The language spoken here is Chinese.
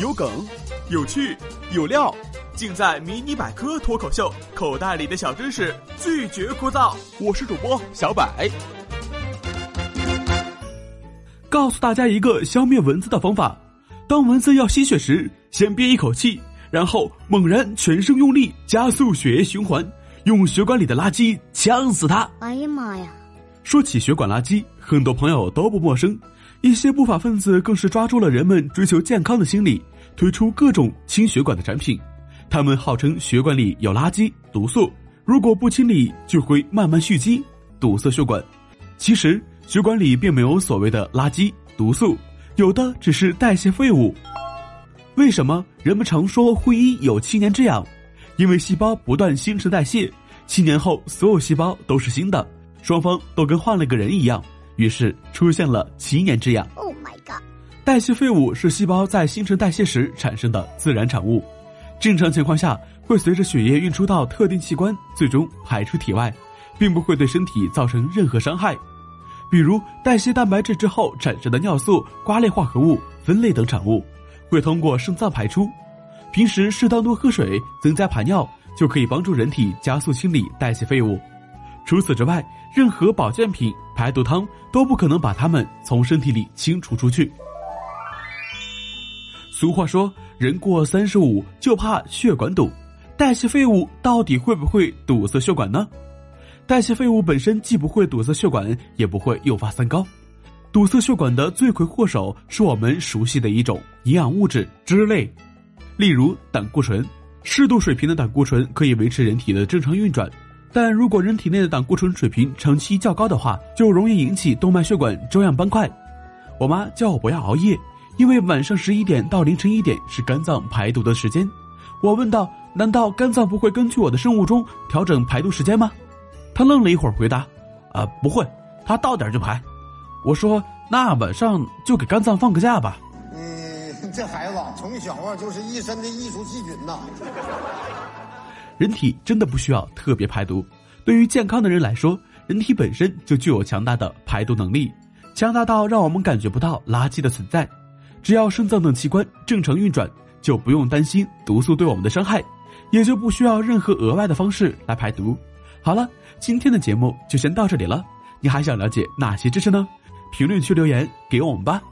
有梗，有趣，有料，尽在《迷你百科脱口秀》。口袋里的小知识，拒绝枯燥。我是主播小百，告诉大家一个消灭蚊子的方法：当蚊子要吸血时，先憋一口气，然后猛然全身用力，加速血液循环，用血管里的垃圾呛死它。哎呀妈呀！说起血管垃圾，很多朋友都不陌生。一些不法分子更是抓住了人们追求健康的心理，推出各种清血管的产品。他们号称血管里有垃圾、毒素，如果不清理，就会慢慢蓄积，堵塞血管。其实血管里并没有所谓的垃圾、毒素，有的只是代谢废物。为什么人们常说会阴有七年之痒？因为细胞不断新陈代谢，七年后所有细胞都是新的，双方都跟换了个人一样。于是出现了七年之痒。Oh my god！代谢废物是细胞在新陈代谢时产生的自然产物，正常情况下会随着血液运输到特定器官，最终排出体外，并不会对身体造成任何伤害。比如代谢蛋白质之后产生的尿素、瓜类化合物、酚类等产物，会通过肾脏排出。平时适当多喝水，增加排尿，就可以帮助人体加速清理代谢废物。除此之外，任何保健品、排毒汤都不可能把它们从身体里清除出去。俗话说：“人过三十五就怕血管堵。”代谢废物到底会不会堵塞血管呢？代谢废物本身既不会堵塞血管，也不会诱发三高。堵塞血管的罪魁祸首是我们熟悉的一种营养物质脂类，例如胆固醇。适度水平的胆固醇可以维持人体的正常运转。但如果人体内的胆固醇水平长期较高的话，就容易引起动脉血管粥样斑块。我妈叫我不要熬夜，因为晚上十一点到凌晨一点是肝脏排毒的时间。我问道：“难道肝脏不会根据我的生物钟调整排毒时间吗？”她愣了一会儿，回答：“啊，不会，它到点就排。”我说：“那晚上就给肝脏放个假吧。”嗯，这孩子从小啊就是一身的艺术细菌呐。人体真的不需要特别排毒，对于健康的人来说，人体本身就具有强大的排毒能力，强大到让我们感觉不到垃圾的存在。只要肾脏等器官正常运转，就不用担心毒素对我们的伤害，也就不需要任何额外的方式来排毒。好了，今天的节目就先到这里了。你还想了解哪些知识呢？评论区留言给我们吧。